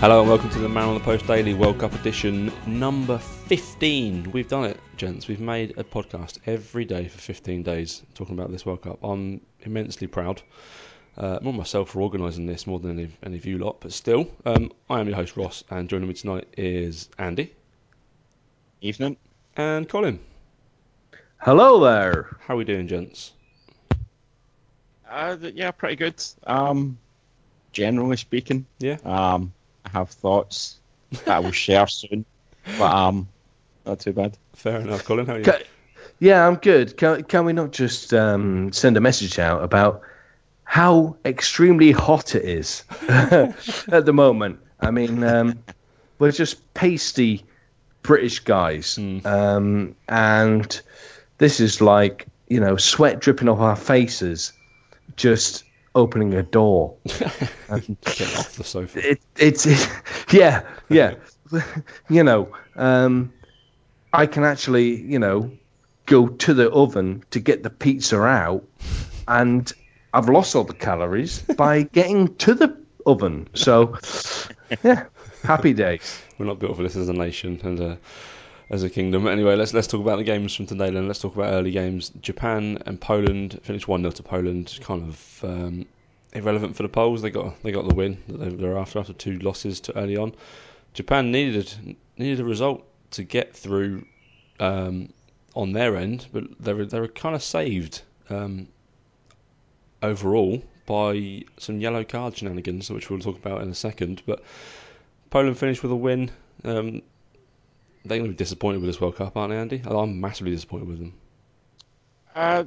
Hello and welcome to the Man on the Post Daily World Cup edition number 15. We've done it, gents. We've made a podcast every day for 15 days talking about this World Cup. I'm immensely proud. Uh, more myself for organising this more than any, any of you lot, but still, um, I am your host Ross, and joining me tonight is Andy Evening. and Colin. Hello there. How are we doing, gents? Uh, yeah, pretty good. Um, generally speaking, Yeah. um, I have thoughts that I will share soon, but um, not too bad. Fair enough, Colin. How are you? Ca- Yeah, I'm good. Can, can we not just um, send a message out about how extremely hot it is at the moment? I mean, um, we're just pasty British guys, um, and this is like you know sweat dripping off our faces, just opening a door. Get off the sofa. it, it's yeah yeah you know um, i can actually you know go to the oven to get the pizza out and i've lost all the calories by getting to the oven so yeah happy days We're not built for this as a nation and a, as a kingdom. Anyway, let's let's talk about the games from today. Then let's talk about early games. Japan and Poland finished one 0 to Poland. Kind of um, irrelevant for the Poles. They got they got the win that they were after after two losses to early on. Japan needed needed a result to get through um, on their end, but they were they were kind of saved um, overall by some yellow card shenanigans, which we'll talk about in a second. But Poland finished with a win. Um, they're going to be disappointed with this World Cup, aren't they, Andy? I'm massively disappointed with them. Uh,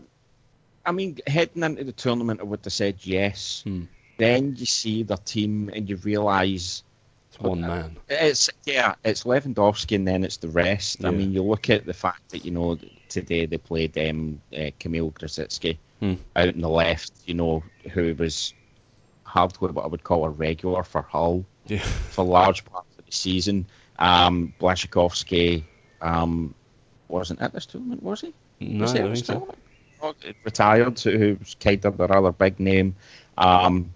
I mean, heading into the tournament, I would have said yes. Hmm. Then you see their team and you realise It's one man. It's yeah, it's Lewandowski and then it's the rest. I mean, you look at the fact that you know today they played um, uh, Kamil Grosicki Hmm. out in the left. You know who was hardly what I would call a regular for Hull Yeah. for large parts of the season. Um, Blaszczykowski um, wasn't at this tournament, was he? No, Was he don't think so. Retired, so who was kind of a rather big name. Um,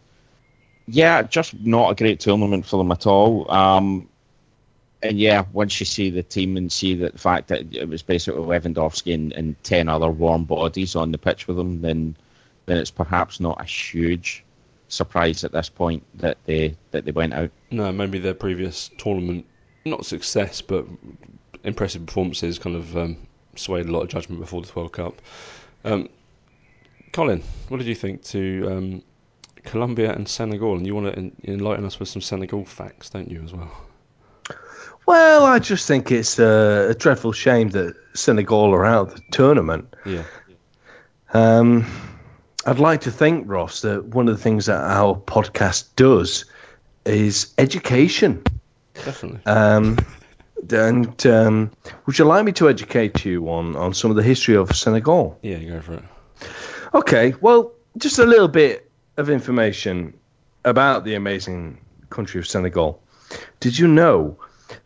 yeah, just not a great tournament for them at all. Um, and yeah, once you see the team and see that the fact that it was basically Lewandowski and, and ten other warm bodies on the pitch with them, then then it's perhaps not a huge surprise at this point that they that they went out. No, maybe their previous tournament, not success, but impressive performances kind of um, swayed a lot of judgment before this World Cup. Um, Colin, what did you think to um, Colombia and Senegal? And you want to en- enlighten us with some Senegal facts, don't you, as well? well i just think it's a, a dreadful shame that senegal are out of the tournament Yeah. Um, I'd like to think, Ross, that one of the things that our podcast does is education. Definitely. Um, and um, would you like me to educate you on, on some of the history of Senegal? yeah, go for it. Okay, well, just a little bit of information about the amazing country of Senegal. Did you know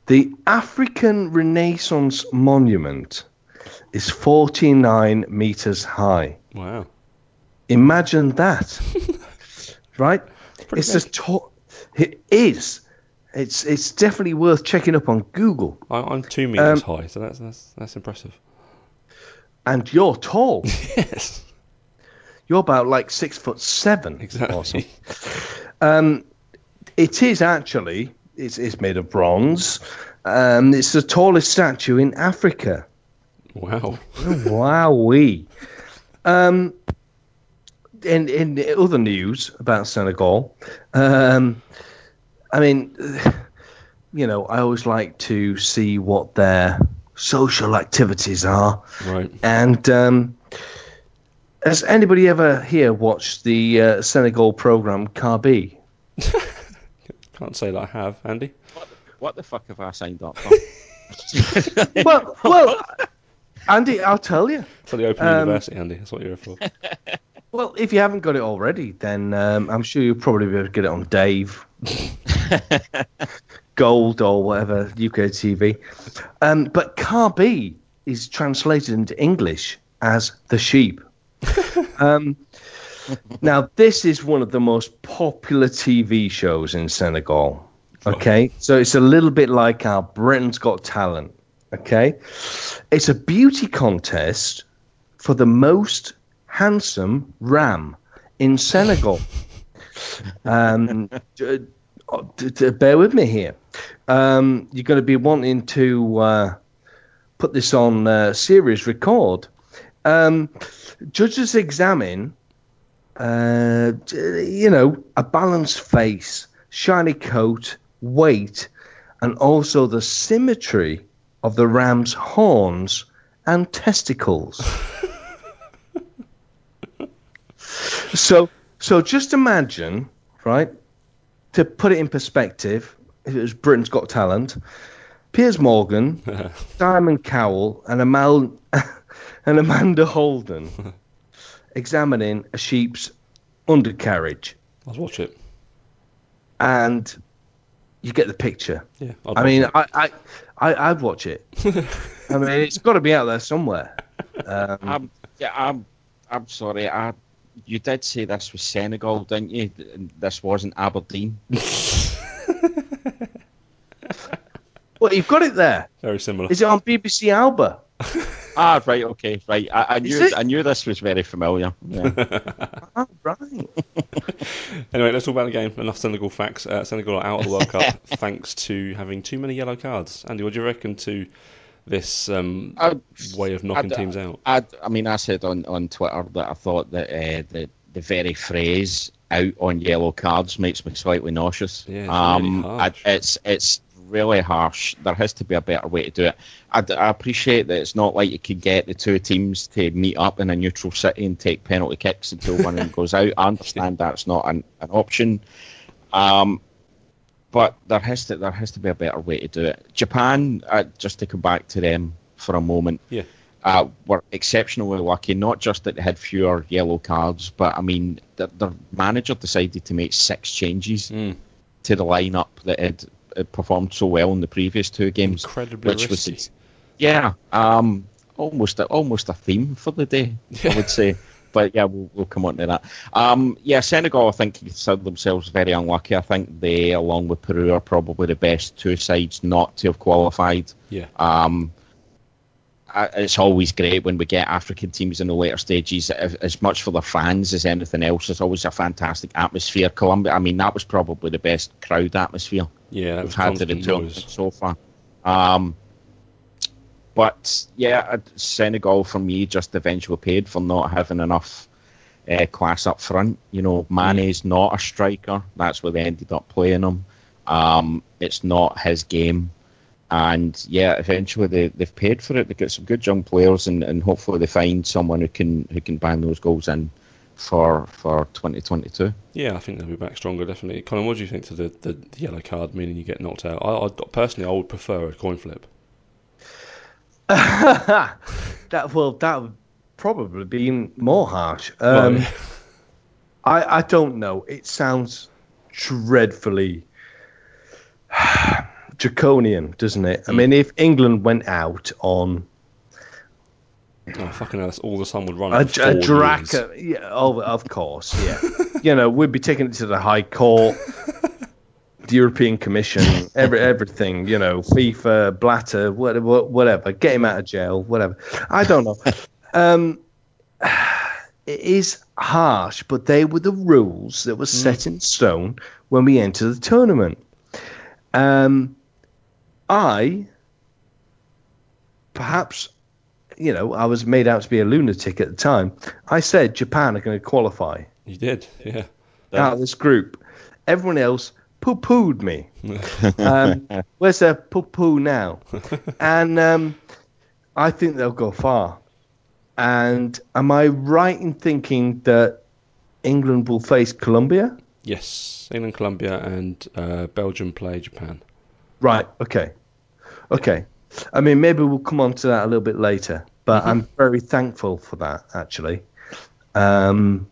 the African Renaissance Monument is 49 meters high? Wow. Imagine that, right? pretty It's just tall. It is. It's it's definitely worth checking up on Google. I, I'm two meters Um, high, so that's that's that's impressive. And you're tall. Yes. You're about like six foot seven. Exactly. Awesome. Um, it is actually. It's, it's made of bronze. Um, it's the tallest statue in Africa. Wow. Wowee. Um, in in other news about Senegal, um, I mean, you know, I always like to see what their social activities are, Right. and um, has anybody ever here watched the uh, Senegal program Khar Bii? Can't say that I have, Andy. What, what the fuck have I signed up for? well, well, Andy, I'll tell you. For the Open Um, University, Andy. That's what you're here for. Well, if you haven't got it already, then um, I'm sure you'll probably be able to get it on Dave, Gold, or whatever UK TV. Um, but Khar Bii is translated into English as the sheep. um, now, this is one of the most popular TV shows in Senegal. Okay, so it's a little bit like our Britain's Got Talent. Okay, it's a beauty contest for the most handsome ram in Senegal. um, bear with me here. Um, you're going to be wanting to uh, put this on uh, series record. Um, judges examine, uh, you know, a balanced face, shiny coat, weight, and also the symmetry of the ram's horns and testicles. so, so just imagine, right? To put it in perspective, if it was Britain's Got Talent, Piers Morgan, Simon Cowell, and Amal and Amanda Holden examining a sheep's undercarriage, Let's watch it. and you get the picture. Yeah. I'd I mean, it. I, I, I, I'd watch it. I mean, it's got to be out there somewhere. Um, I'm, yeah, I'm, I'm sorry. I, you did say this was Senegal, didn't you? This wasn't Aberdeen. well, you've got it there. very similar. Is it on BBC Alba? ah, right, okay, right. I, I knew. I knew this was very familiar. Yeah. Oh, right. Anyway, let's talk about the game. Enough Senegal facts. Uh, Senegal are out of the World Cup thanks to having too many yellow cards. Andy, what do you reckon to this um, way of knocking I- teams out? I, I mean, I said on, on Twitter that I thought that uh, the the very phrase "out on yellow cards" makes me slightly nauseous. Yeah, it's um, really I, harsh. it's it's really harsh. There has to be a better way to do it. I, I appreciate that it's not like you could get the two teams to meet up in a neutral city and take penalty kicks until one of them goes out. I understand that's not an, an option. Um, but there has to there has to be a better way to do it. Japan, uh, just to come back to them for a moment, Yeah. uh, were exceptionally lucky. Not just that they had fewer yellow cards, but I mean, their, their manager decided to make six changes Mm. to the lineup that had, had performed so well in the previous two games. Incredibly which was. Yeah, um, almost a, almost a theme for the day, I would say. But yeah, we'll, we'll come on to that. Um, yeah, Senegal, I think, consider themselves very unlucky. I think they, along with Peru, are probably the best two sides not to have qualified. Yeah. Um, it's always great when we get African teams in the later stages. As much for the fans as anything else, it's always a fantastic atmosphere. Colombia, I mean, that was probably the best crowd atmosphere Yeah, we've had to the tournament so far. Um, but yeah, Senegal for me just eventually paid for not having enough uh, class up front. You know, Mane's not a striker. That's where they ended up playing him. Um, it's not his game. And yeah, eventually they, they've paid for it. They get some good young players, and, and hopefully they find someone who can who can bang those goals in for for 2022. Yeah, I think they'll be back stronger, definitely. Colin, what do you think to the, the, the yellow card meaning you get knocked out? I, I personally, I would prefer a coin flip. that well, that would probably be more harsh. Um, Well, I I don't know. It sounds dreadfully draconian, doesn't it? I mean, if England went out on oh, fucking hell, that's all the sun would run. a, a draca, yeah, oh, of course, yeah. you know, we'd be taking it to the High Court, the European Commission, every everything. You know, FIFA, Blatter, whatever, whatever. Get him out of jail, whatever. I don't know. Um, it is harsh, but they were the rules that were set in stone when we entered the tournament. Um, I perhaps you know, I was made out to be a lunatic at the time. I said Japan are going to qualify You did, yeah. out of this group. Everyone else poo pooed me. um, where's their poo poo now? and um, I think they'll go far. And am I right in thinking that England will face Colombia? Yes, England, Colombia, and uh, Belgium play Japan. Right. Okay. Okay. I mean, maybe we'll come on to that a little bit later, but I'm very thankful for that actually. Um,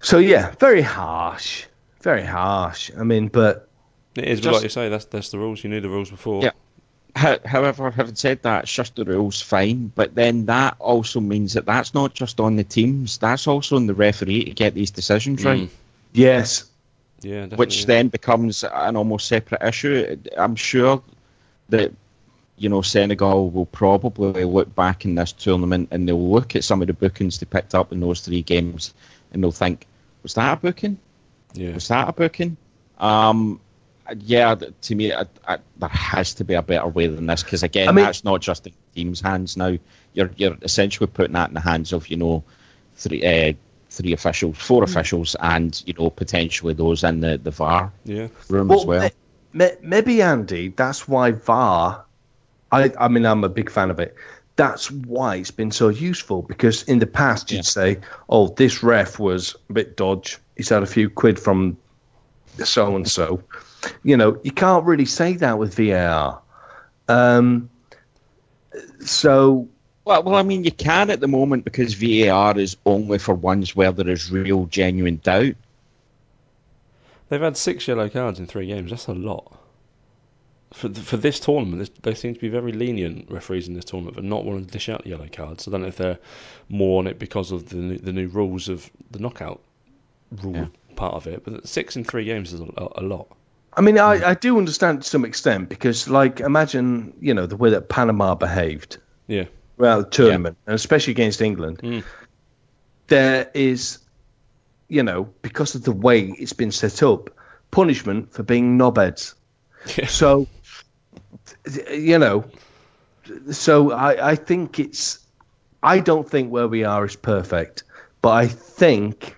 so yeah, very harsh, very harsh. I mean, but It is, Just- like you say, that's that's the rules. You knew the rules before. Yeah. However, having said that, it's just the rules, fine. But then that also means that that's not just on the teams; that's also on the referee to get these decisions right, Mm. yes, Yeah, definitely. which then becomes an almost separate issue. I'm sure that you know Senegal will probably look back in this tournament and they'll look at some of the bookings they picked up in those three games, and they'll think, "Was that a booking? yeah. Was that a booking?" Um, yeah, to me, I, I, there has to be a better way than this because again, I mean- that's not just in the team's hands now. You're you're essentially putting that in the hands of you know three uh, three officials, four officials, and you know potentially those in the the VAR yeah. room as well. ma- ma- maybe Andy, that's why VAR. I, I mean, I'm a big fan of it. That's why it's been so useful because in the past you'd Yeah. say, "Oh, this ref was a bit dodge. He's had a few quid from so and so." You know, you can't really say that with VAR. Um, so Well, well, I mean, you can at the moment because VAR is only for ones where there is real, genuine doubt. They've had six yellow cards in three games. That's a lot. For for this tournament, they seem to be very lenient referees in this tournament for not wanting to dish out yellow cards. I don't know if they're more on it because of the new, the new rules of the knockout rule Yeah. part of it. But six in three games is a, a lot. I mean, I, I do understand to some extent because, like, imagine you know the way that Panama behaved Yeah. throughout the tournament, and especially against England. Mm. There is, you know, because of the way it's been set up, punishment for being knobheads. Yeah. So, you know, so I, I think it's. I don't think where we are is perfect, but I think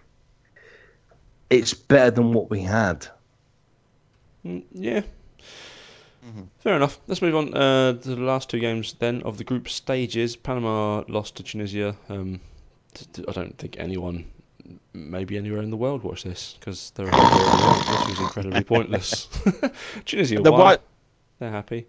it's better than what we had. Mm, yeah. Fair enough. Let's move on uh, to the last two games then of the group stages. Panama lost to Tunisia. Um, t- t- I don't think anyone, maybe anywhere in the world, watched this because they're this was incredibly pointless. Tunisia The won. what? They're happy.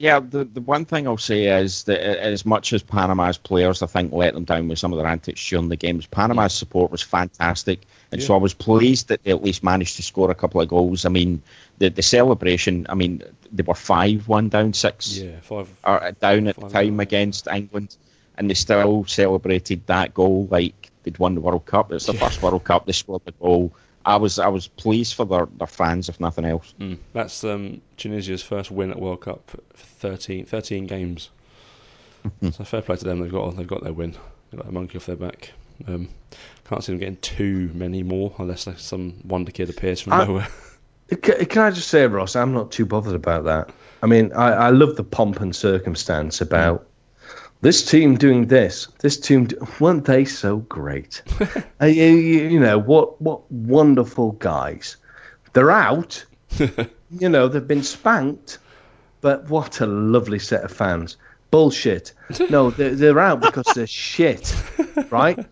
Yeah, the the one thing I'll say is that as much as Panama's players, I think, let them down with some of their antics during the games, Panama's support was fantastic, and so I was pleased that they at least managed to score a couple of goals. I mean, the the celebration. I mean, they were five one down six Yeah, five. or uh, down at the time one. against England, and they still celebrated that goal like they'd won the World Cup. It's the Yeah. first World Cup they scored the goal. I was I was pleased for their, their fans, if nothing else. Mm. That's um, Tunisia's first win at World Cup for 13, 13 games. so fair play to them. They've got they've got their win. They've got a monkey off their back. Um, can't see them getting too many more unless like, some wonder kid appears from I- nowhere. Can, can I just say, Ross, I'm not too bothered about that. I mean, I, I love the pomp and circumstance about this team doing this. This team, do, weren't they so great? uh, you, you know, what, what wonderful guys. They're out. you know, they've been spanked, but what a lovely set of fans. Bullshit. No, they're, they're out because they're shit, right?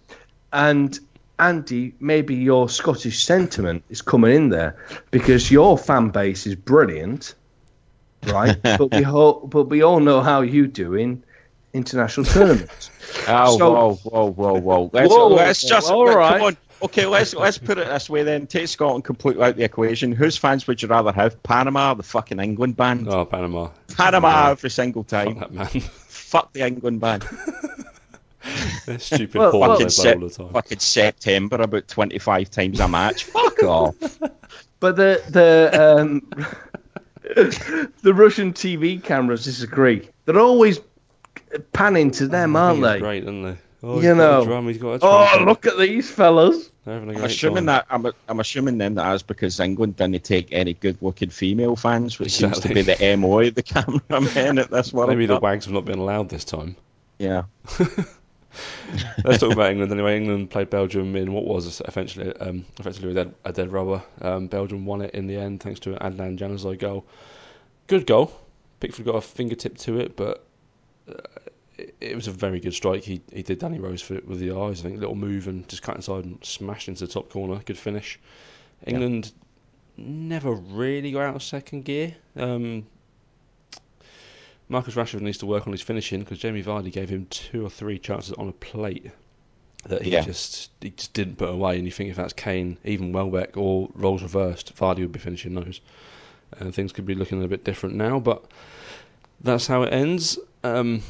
And Andy, maybe your Scottish sentiment is coming in there because your fan base is brilliant, right? but we all, but we all know how you do in international tournaments. Oh, So- whoa, whoa, whoa, whoa! Let's, Whoa, let's whoa, just all come right. on. Okay, let's let's put it this way then. Take Scotland completely out the equation. Whose fans would you rather have? Panama, or the fucking England band. oh, Panama. Panama every single Fuck time. that man. Fuck the England band. They're stupid Well, well- fucking, play sep- all the time. fucking September about twenty five times a match. Fuck off. But the the um, the Russian TV cameras disagree. They're always panning to them, I aren't they? Great, isn't they? Oh, You got know. a drum. He's got a Oh, look at these fellas! They're having a I'm assuming time. that I'm, I'm assuming then that that's because England didn't take any good looking female fans, which seems to be the MO of the cameramen at this World Maybe the Cup. wags have not been allowed this time. Yeah. Let's talk about England anyway. England played Belgium in what was essentially, um, effectively a dead, a dead rubber. Um, Belgium won it in the end thanks to an Adnan Januzaj goal. Good goal. Pickford got a fingertip to it, but it, was a very good strike. He he did Danny Rose for it with the eyes. I think a little move and just cut inside and smashed into the top corner. Good finish. England yeah. never really got out of second gear. Um, Marcus Rashford needs to work on his finishing because Jamie Vardy gave him two or three chances on a plate that he yeah. just he just didn't put away. And you think if that's Kane, even Welbeck or roles reversed, Vardy would be finishing those. And things could be looking a bit different now, but that's how it ends. Um,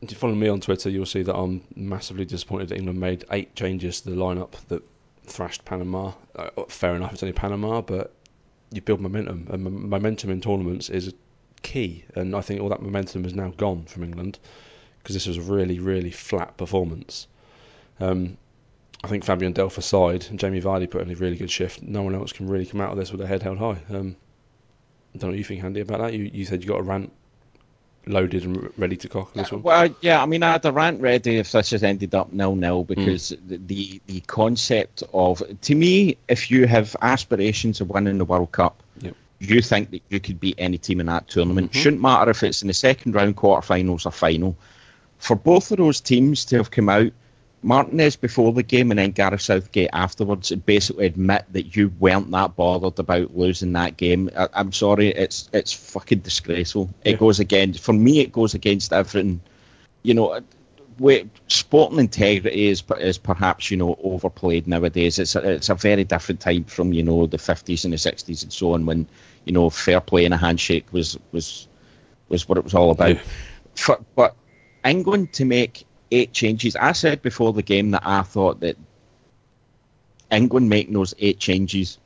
if you follow me on Twitter, you'll see that I'm massively disappointed that England made eight changes to the lineup that thrashed Panama. Uh, fair enough, it's only Panama, but you build momentum, and momentum in tournaments is key. And I think all that momentum is now gone from England because this was a really, really flat performance. Um, I think Fabian Delph aside and Jamie Vardy put in a really good shift. No one else can really come out of this with their head held high. Um, I don't know what you think, Andy, about that. You you said you got a rant loaded and ready to cock this one. Well, yeah, I mean, I had a rant ready if this has ended up nil nil because mm. the, the the concept of to me, if you have aspirations of winning the World Cup, yep you think that you could beat any team in that tournament. Mm-hmm. Shouldn't matter if it's in the second round, quarterfinals, or final. For both of those teams to have come out, Martinez before the game and then Gareth Southgate afterwards, basically admit that you weren't that bothered about losing that game. I, am sorry, it's it's fucking disgraceful. Yeah. It goes against, for me, it goes against everything. You know, we, sporting integrity is is perhaps you know overplayed nowadays. It's a, it's a very different time from you know the 50s and the 60s and so on when you know fair play and a handshake was was was what it was all about. Yeah. For, but England to make eight changes. I said before the game that I thought that England making those eight changes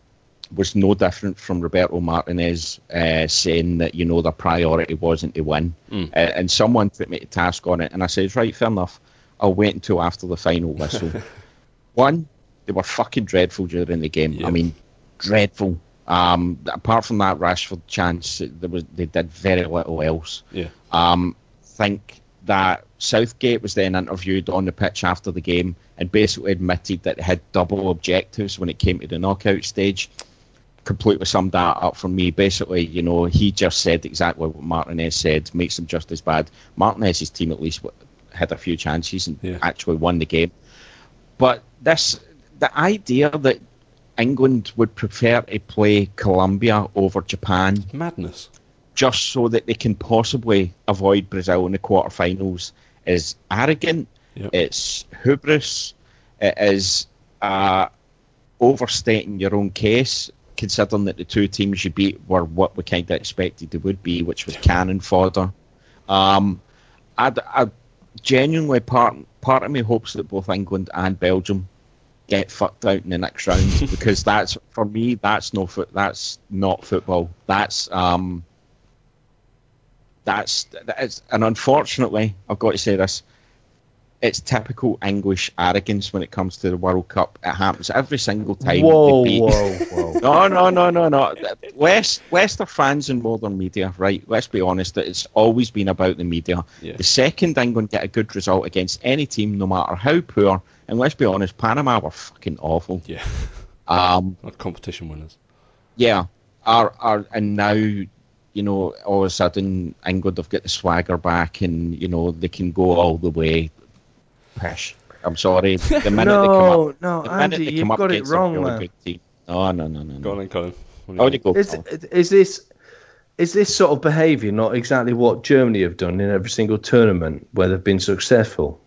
was no different from Roberto Martinez uh, saying that you know their priority wasn't to win, mm. uh, and someone put me to task on it, and I said, right, fair enough. I'll wait until after the final whistle. One, they were fucking dreadful during the game. Yep. I mean, dreadful. Um, apart from that Rashford chance, there was they did very little else. Yeah. Um, think that Southgate was then interviewed on the pitch after the game and basically admitted that they had double objectives when it came to the knockout stage completely summed that up for me. Basically, you know, he just said exactly what Martinez said, makes them just as bad. Martinez's team at least had a few chances and yeah. actually won the game. But this, the idea that England would prefer to play Colombia over Japan, madness, just so that they can possibly avoid Brazil in the quarterfinals, is arrogant. Yep. It's hubris. It is uh, overstating your own case considering that the two teams you beat were what we kind of expected they would be, which was cannon fodder. Um, I, I genuinely part part of me hopes that both England and Belgium get fucked out in the next round because that's for me that's no foot that's not football. That's um that's that's and unfortunately I've got to say this it's typical English arrogance when it comes to the World Cup. It happens every single time. Whoa, whoa, whoa! no, no, no, no, no. West Western fans and modern media, right? Let's be honest. That it's always been about the media. Yeah. The second England get a good result against any team, no matter how poor, and let's be honest, Panama were fucking awful. Yeah. Um, competition winners. Yeah. Are are and now you know, all of a sudden England have got the swagger back and, you know, they can go all the way pish. I'm sorry. The minute no, they come up, no, the Andy, they you've got it wrong, man. Team, no, no, no, no. Go on, then, Colin. How do you go? Is, is this is this sort of behaviour not exactly what Germany have done in every single tournament where they've been successful?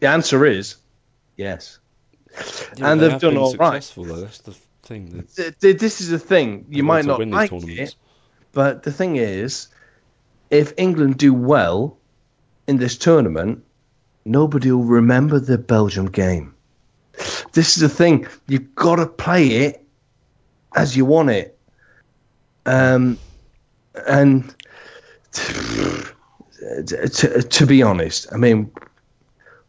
The answer is yes. Yeah, and they have done all right. Though. That's the thing. This is the thing. You might not like it, but the thing is, if England do well, in this tournament, nobody will remember the Belgium game. This is the thing. You've got to play it as you want it. Um, and to, to, to, be honest, I mean,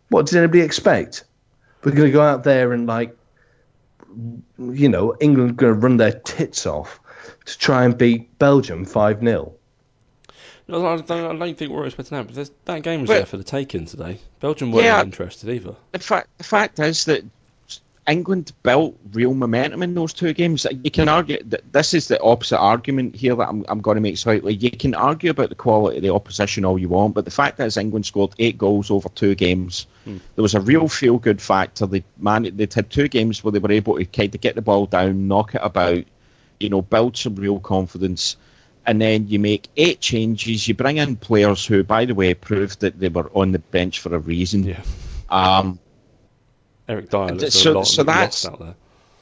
what did anybody expect? We're going to go out there and, like, you know, England going to run their tits off to try and beat Belgium 5 0. No, I don't, I don't think we're expecting that. But that game was But- there for the taking today. Belgium weren't Yeah. interested either. the fact the fact is that England built real momentum in those two games. You can argue that this is the opposite argument here that I'm, I'm going to make slightly. You can argue about the quality of the opposition all you want, but the fact is England scored eight goals over two games. There was a real feel good factor. They man, they'd had two games where they were able to kind of get the ball down, knock it about, you know, build some real confidence. And then you make eight changes. You bring in players who, by the way, proved that they were on the bench for a reason. Yeah. Um, Eric Dier looks So- a lot so that's- lost out there.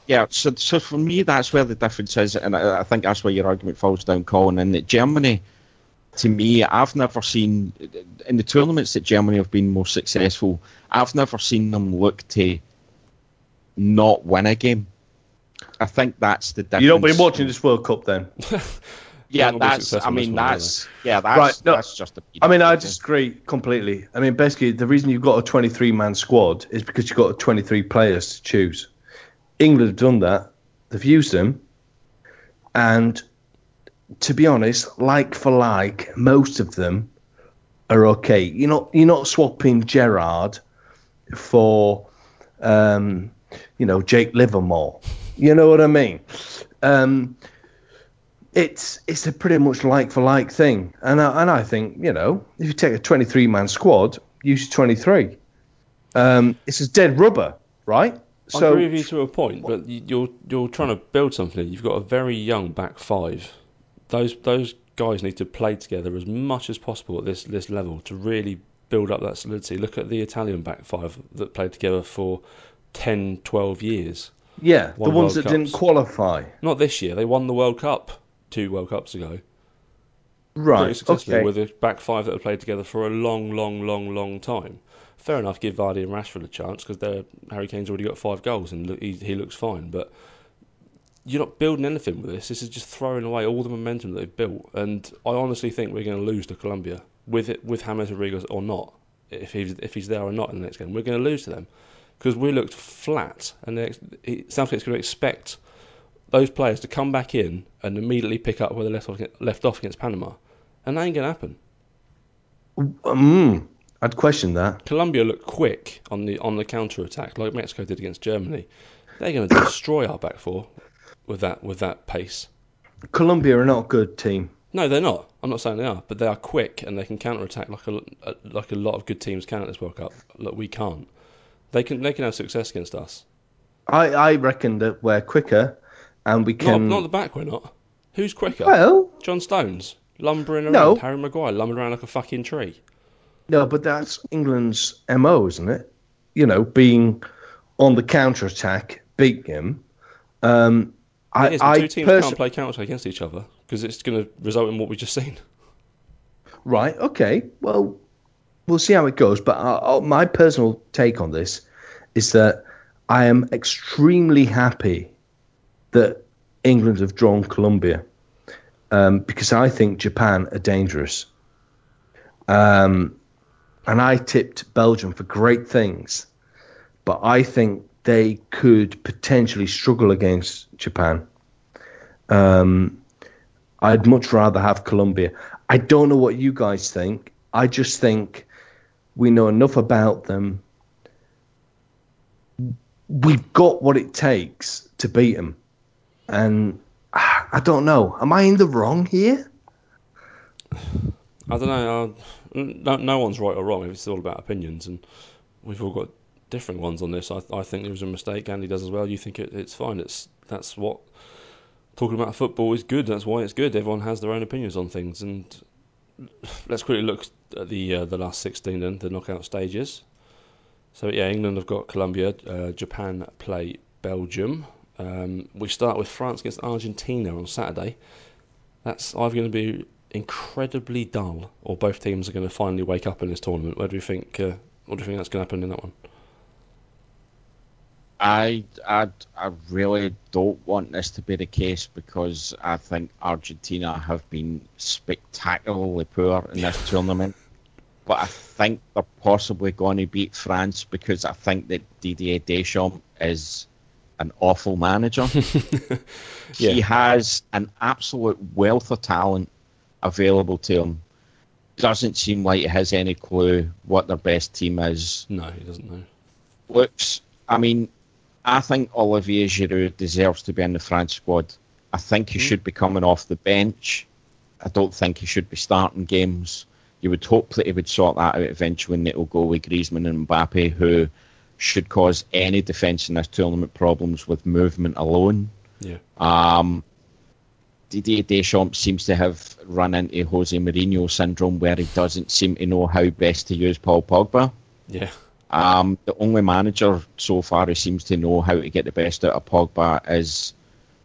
Yeah, so so for me, that's where the difference is, and I, I think that's where your argument falls down, Colin. And that Germany, to me, I've never seen in the tournaments that Germany have been most successful. I've never seen them look to not win a game. I think that's the difference. You don't been watching this World Cup then? Yeah, Not gonna be that's. I in this mean, one, that's. Yeah, that's. Right, no, that's just. A, I mean, I disagree completely. I mean, basically, the reason you've got a 23 man squad is because you've got 23 players to choose. England have done that, they've used them, and to be honest, like for like, most of them are okay. You're not, you're not swapping Gerrard for, um, you know, Jake Livermore. You know what I mean? Um, it's it's a pretty much like for like thing, and I, and I think you know if you take a 23 man squad, use 23. Um, it's a dead rubber, right? I So agree with you to a point, but you're you're trying to build something. You've got a very young back five. Those those guys need to play together as much as possible at this this level to really build up that solidity. Look at the Italian back five that played together for 10, 12 years. yeah, the ones World that didn't qualify, Not this year. They won the World Cup two World Cups ago. Right? successfully Okay. with a back five that have played together for a long, long, long, long time. Fair enough, give Vardy and Rashford a chance because Harry Kane's already got five goals and he, he looks fine. But you're not building anything with this. This is just throwing away all the momentum that they've built. And I honestly think we're going to lose to Colombia with it with James Rodriguez or not. If he's if he's there or not in the next game, we're going to lose to them because we looked flat. And it- Southgate's going to expect those players to come back in and immediately pick up where they left off, left off against Panama, and that ain't going to happen. Mm, I'd question that. Colombia look quick on the on the counter attack, like Mexico did against Germany. They're going to destroy our back four with that with that pace. Colombia are not a good team. No, they're not. I'm not saying they are, but they are quick and they can counter attack like a, a like a lot of good teams can at this World Cup. Look, we can't. They can they can have success against us. I, I reckon that we're quicker, and we can. not not the back, we're not. Who's quicker? well, John Stones lumbering around. No. Harry Maguire lumbering around like a fucking tree. No, but that's England's MO, isn't it? You know, being on the counter attack, beat him. Um, I, is, I two teams pers- can't play counter against each other because it's going to result in what we've just seen. Right. Okay. Well, we'll see how it goes. But I, I, my personal take on this is that I am extremely happy that England have drawn Colombia um, because I think Japan are dangerous. Um, and I tipped Belgium for great things, but I think they could potentially struggle against Japan. Um, I'd much rather have Colombia. I don't know what you guys think. I just think we know enough about them. We've got what it takes to beat them. And I don't know. Am I in the wrong here? I don't know. No, no one's right or wrong. It's all about opinions, and we've all got different ones on this. I, I think it was a mistake. Andy does as well. You think it, it's fine. It's that's what talking about football is good. That's why it's good. Everyone has their own opinions on things. And let's quickly look at the uh, the last 16 then, the knockout stages. So yeah, England have got Colombia. Uh, Japan play Belgium. Um, we start with France against Argentina on Saturday. That's either going to be incredibly dull, or both teams are going to finally wake up in this tournament. Where do you think? Uh, what do you think that's going to happen in that one? I, I, I really don't want this to be the case because I think Argentina have been spectacularly poor in this tournament. But I think they're possibly going to beat France because I think that Didier Deschamps is an awful manager. He has an absolute wealth of talent available to him. doesn't seem like he has any clue what their best team is. No, he doesn't know. Looks, I mean, I think Olivier Giroud deserves to be in the France squad. I think he Mm. should be coming off the bench. I don't think he should be starting games. You would hope that he would sort that out eventually and it'll go with Griezmann and Mbappe, who should cause any defence in this tournament problems with movement alone. Yeah. Um, Didier Deschamps seems to have run into Jose Mourinho syndrome where he doesn't seem to know how best to use Paul Pogba. Yeah. Um, the only manager so far who seems to know how to get the best out of Pogba is,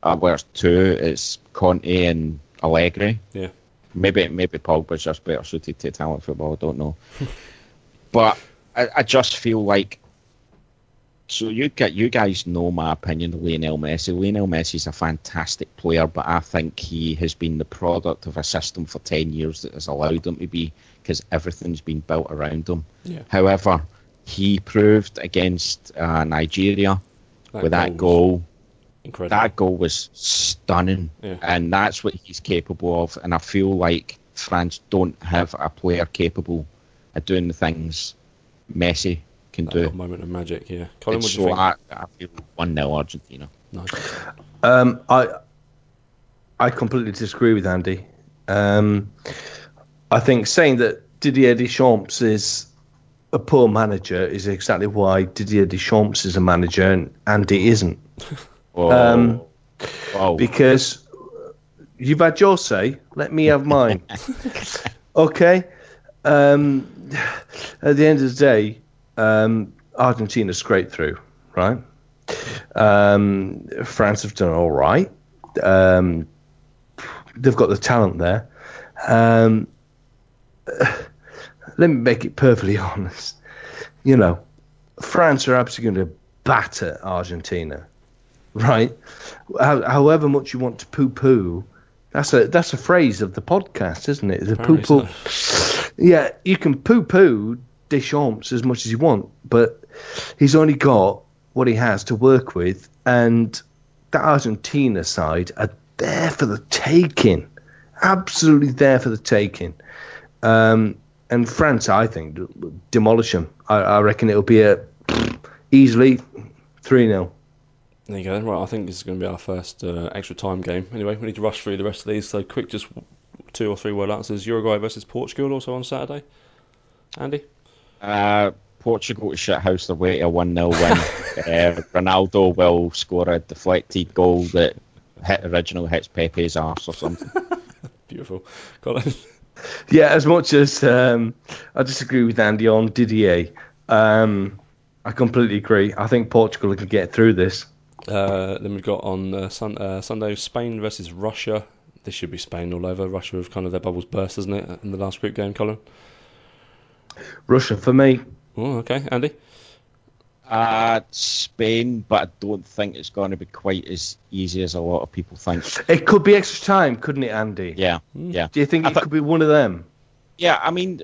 uh, well, it's two. It's Conte and Allegri. Yeah. Maybe maybe Pogba's just better suited to Italian football. I don't know. but I, I just feel like. So you get you guys know my opinion of Lionel Messi. Lionel Messi's a fantastic player, but I think he has been the product of a system for ten years that has allowed him to be because everything's been built around him. Yeah. However, he proved against uh, Nigeria with that goal. Incredible. That goal was stunning, Yeah. and that's what he's capable of. And I feel like France don't have a player capable of doing the things Messi can That do. little moment of magic, yeah. Colin, And what do you think? I, I feel one 0 Argentina. Nice. Um, I I completely disagree with Andy. Um, I think saying that Didier Deschamps is a poor manager is exactly why Didier Deschamps is a manager and Andy isn't. Oh, Um, oh. Because you've had your say, let me have mine. okay. Um, at the end of the day, um, Argentina scraped through, right? Um, France have done all right. Um, they've got the talent there. Um, let me make it perfectly honest. You know, France are absolutely going to batter Argentina, right? How, however much you want to poo-poo, that's a that's a phrase of the podcast, isn't it? The poo-poo. so. Yeah, you can poo-poo Deschamps as much as you want, but he's only got what he has to work with, and the Argentina side are there for the taking, absolutely there for the taking. Um, and France, I think, demolish them. I, I reckon it'll be a easily three 0 There you go. Right, I think this is going to be our first uh, extra time game. Anyway, we need to rush through the rest of these. So, quick, just two or three word answers. Uruguay versus Portugal, also on Saturday. Andy? Uh, Portugal to shithouse their way to a 1 0 win. uh, Ronaldo will score a deflected goal that hit original hits Pepe's arse or something. Beautiful. Colin? Yeah, as much as um, I disagree with Andy on Didier, um, I completely agree. I think Portugal can get through this. Uh, then we've got on uh, sun, uh, Sunday Spain versus Russia. This should be Spain all over. Russia have kind of their bubbles burst, isn't it, in the last group game, Colin? Russia for me. Oh, okay. Andy? Uh, Spain, but I don't think it's going to be quite as easy as a lot of people think. It could be extra time, couldn't it, Andy? Yeah, yeah. Do you think I it thought- could be one of them? Yeah, I mean,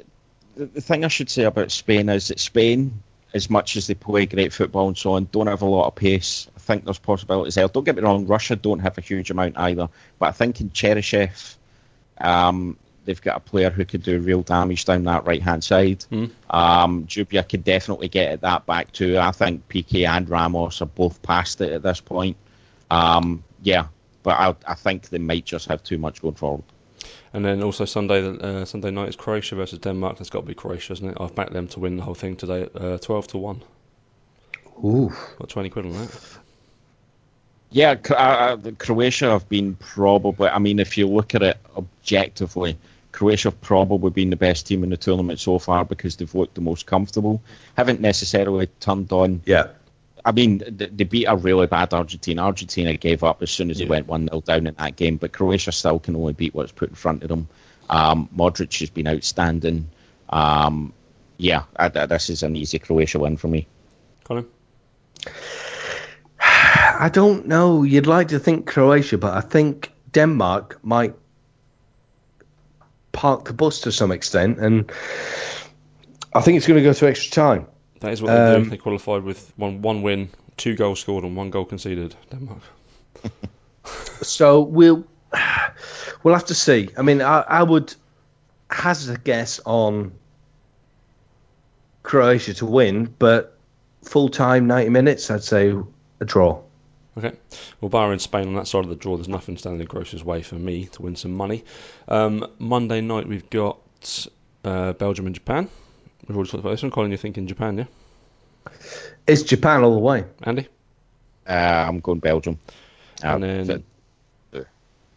the, the thing I should say about Spain is that Spain, as much as they play great football and so on, don't have a lot of pace. I think there's possibilities there. Don't get me wrong, Russia don't have a huge amount either, but I think in Cheryshev, um, they've got a player who could do real damage down that right hand side. Mm. Um, Dzyuba could definitely get at that back too. I think Piqué and Ramos are both past it at this point. Um, yeah, but I, I think they might just have too much going forward. And then also Sunday, uh, Sunday night is Croatia versus Denmark. That's got to be Croatia, isn't it? I've backed them to win the whole thing today, at, uh, twelve to one. Ooh. Got twenty quid on that. Yeah, Cro- uh, uh, Croatia have been probably. I mean, if you look at it objectively, Croatia have probably been the best team in the tournament so far because they've looked the most comfortable. Haven't necessarily turned on. Yeah. I mean, they beat a really bad Argentina. Argentina gave up as soon as they Yeah. went 1 0 down in that game, but Croatia still can only beat what's put in front of them. Um, Modric has been outstanding. Um, yeah, I, I- this is an easy Croatia win for me. Colin? I don't know. You'd like to think Croatia, but I think Denmark might park the bus to some extent, and I think it's going to go to extra time. That is what they Um, do. They qualified with one one win, two goals scored, and one goal conceded. Denmark. So we'll we'll have to see. I mean, I, I would hazard a guess on Croatia to win, but full time, 90 minutes, I'd say a draw. Okay. Well, barring Spain on that side of the draw, there's nothing standing in Gross's way for me to win some money. Um, Monday night, we've got uh, Belgium and Japan. We've already talked about this one. Colin, you're thinking Japan, yeah? It's Japan all the way. Andy? Uh, I'm going Belgium. Uh, and then, th-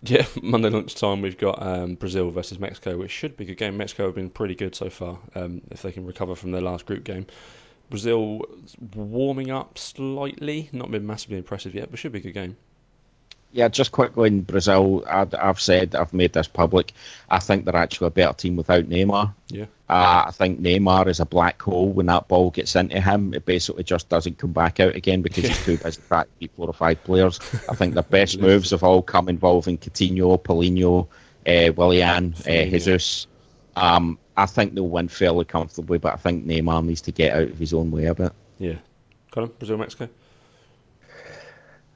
yeah, Monday lunchtime, we've got um, Brazil versus Mexico, which should be a good game. Mexico have been pretty good so far um, if they can recover from their last group game. Brazil warming up slightly, not been massively impressive yet, but should be a good game. Yeah, just quickly in Brazil, I, I've said, I've made this public. I think they're actually a better team without Neymar. Yeah. Uh, I think Neymar is a black hole. When that ball gets into him, it basically just doesn't come back out again because he's too busy trying to beat four or five players. I think the best moves have all come involving Coutinho, Paulinho, uh, Willian, uh, Jesus. Um, I think they'll win fairly comfortably, but I think Neymar needs to get out of his own way a bit. Yeah. Colin, Brazil, Mexico?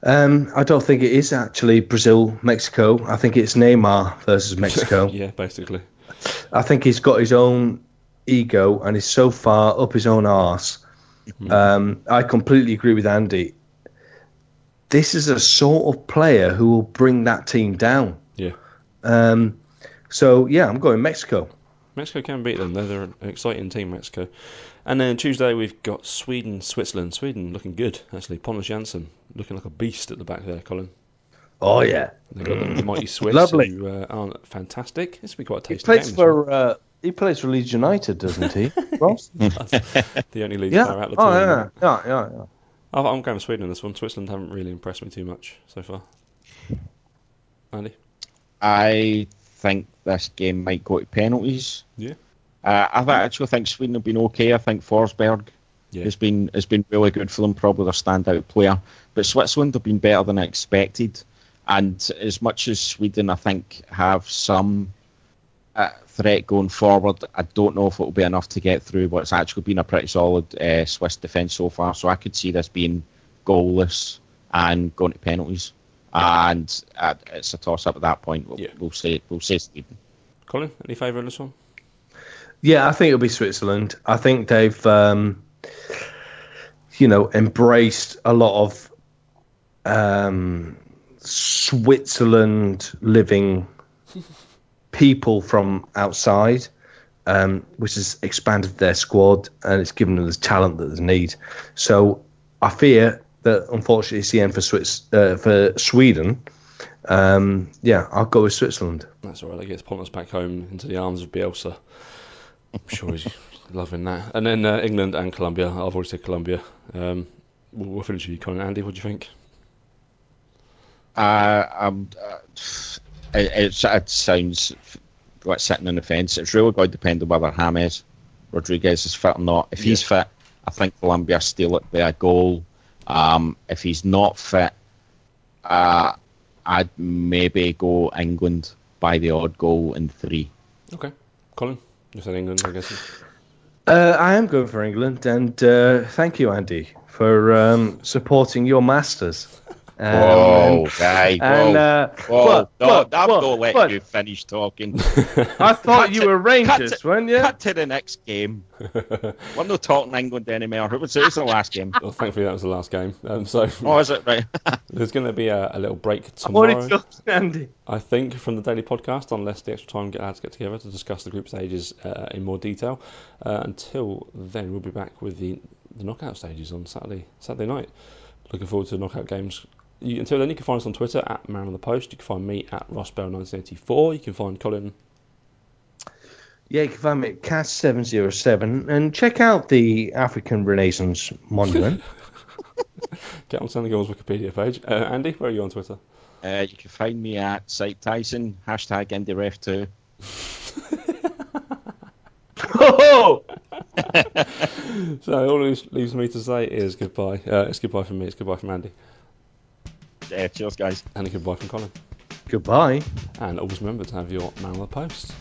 Um, I don't think it is actually Brazil, Mexico. I think it's Neymar versus Mexico. yeah, basically. I think he's got his own ego and is so far up his own arse. Um, I completely agree with Andy. This is a sort of player who will bring that team down. Yeah. Um, so yeah, I'm going Mexico. Mexico can beat them. They're, they're an exciting team, Mexico. And then Tuesday we've got Sweden, Switzerland. Sweden looking good, actually. Pontus Jansson looking like a beast at the back there, Colin. Oh yeah, They've got the mighty Swiss Lovely. who uh, aren't fantastic. This will be quite a tasty. he tasty plays game. for uh, he plays for Leeds United, doesn't he? Ross? this the only lead yeah. player out of the Oh tournament. yeah, yeah, yeah, yeah. I- I'm going with Sweden in this one. Switzerland haven't really impressed me too much so far. Andy? I think this game might go to penalties. Yeah. Uh, I actually think Sweden have been okay. I think Forsberg Yeah. has been has been really good for them, probably their standout player. But Switzerland have been better than I expected. And as much as Sweden, I think, have some uh, threat going forward, I don't know if it will be enough to get through what's actually been a pretty solid uh, Swiss defence so far. So I could see this being goalless and going to penalties. And uh, it's a toss up at that point. We'll, Yeah. we'll say we'll say Sweden. Colin, any favour in this one? Yeah, I think it'll be Switzerland. I think they've, um, you know, embraced a lot of um, Switzerland living people from outside, um, which has expanded their squad and it's given them the talent that they need. So I fear that unfortunately it's the end for Swiss uh, for Sweden. Um, yeah, I'll go with Switzerland. That's all right. That gets Pontus back home into the arms of Bielsa. I'm sure he's loving that. And then uh, England and Colombia. I've already said Colombia. Um, we'll, we'll finish with you, Colin. Andy, what do you think? Uh, um, uh, it, it, it sounds like sitting on the fence. It's really going to depend on whether James Rodriguez is fit or not. If he's fit, I think Colombia steal it by a goal. Um, if he's not fit, uh, I'd maybe go England by the odd goal in three. Okay. Colin, you said England, I guess. Uh, I am going for England, and uh, thank you, Andy, for um, supporting your masters. Um, Whoa, guy, and, whoa. uh, Whoa, but- no, but- I'm but- not let but you finish talking. I thought you to- were Rangers, cut to- weren't you? Cut to the next game. We're not talking England anymore. Who was it? It was the last game. well, thankfully, that was the last game. Um, so Oh, is it right? there's going to be a, a little break What tomorrow. is yours, Andy? I think, from the daily podcast, unless the extra time get lads get together to discuss the group stages uh, in more detail. Uh, until then, we'll be back with the, the knockout stages on Saturday Saturday night. Looking forward to the knockout games. You, until then, you can find us on Twitter at Man on the Post. You can find me at RossBell1984. You can find Colin. Yeah, you can find me at Cast707 and check out the African Renaissance Monument. Get on Senegal's Wikipedia page. Uh, Andy, where are you on Twitter? Uh, you can find me at Site Tyson, hashtag IndieRef2. oh! So all it leaves me to say is goodbye. Uh, it's goodbye from me. It's goodbye from Andy, Uh, cheers, guys. and a goodbye from Colin. Goodbye. And always remember to have your Man on the Post.